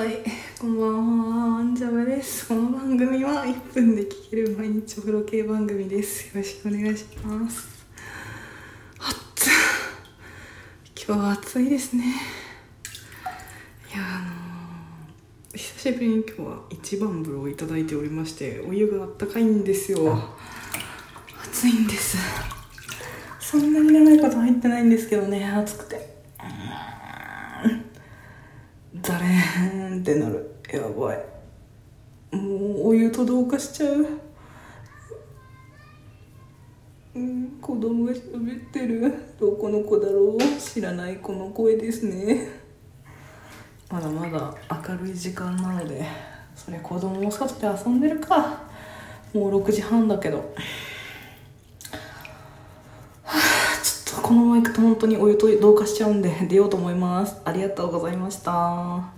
はい、こんばんは、アンジャブです。この番組は1分で聴ける毎日お風呂系番組です。よろしくお願いします。暑っ今日は暑いですね。いや、あのー久しぶりに今日は一番風呂をいただいておりまして、お湯があったかいんですよ。暑いんです。そんなに長いこと入ってないんですけどね、暑くて。ザレーンってなる。やばい。もうお湯と同化しちゃう。うん子供が喋ってる。どこの子だろう？知らない子の声ですね。まだまだ明るい時間なのでそれ子供も外で遊んでるか。もう6時半だけど。ちょっとこのまま行くと本当にお湯と同化しちゃうんで出ようと思います。ありがとうございました。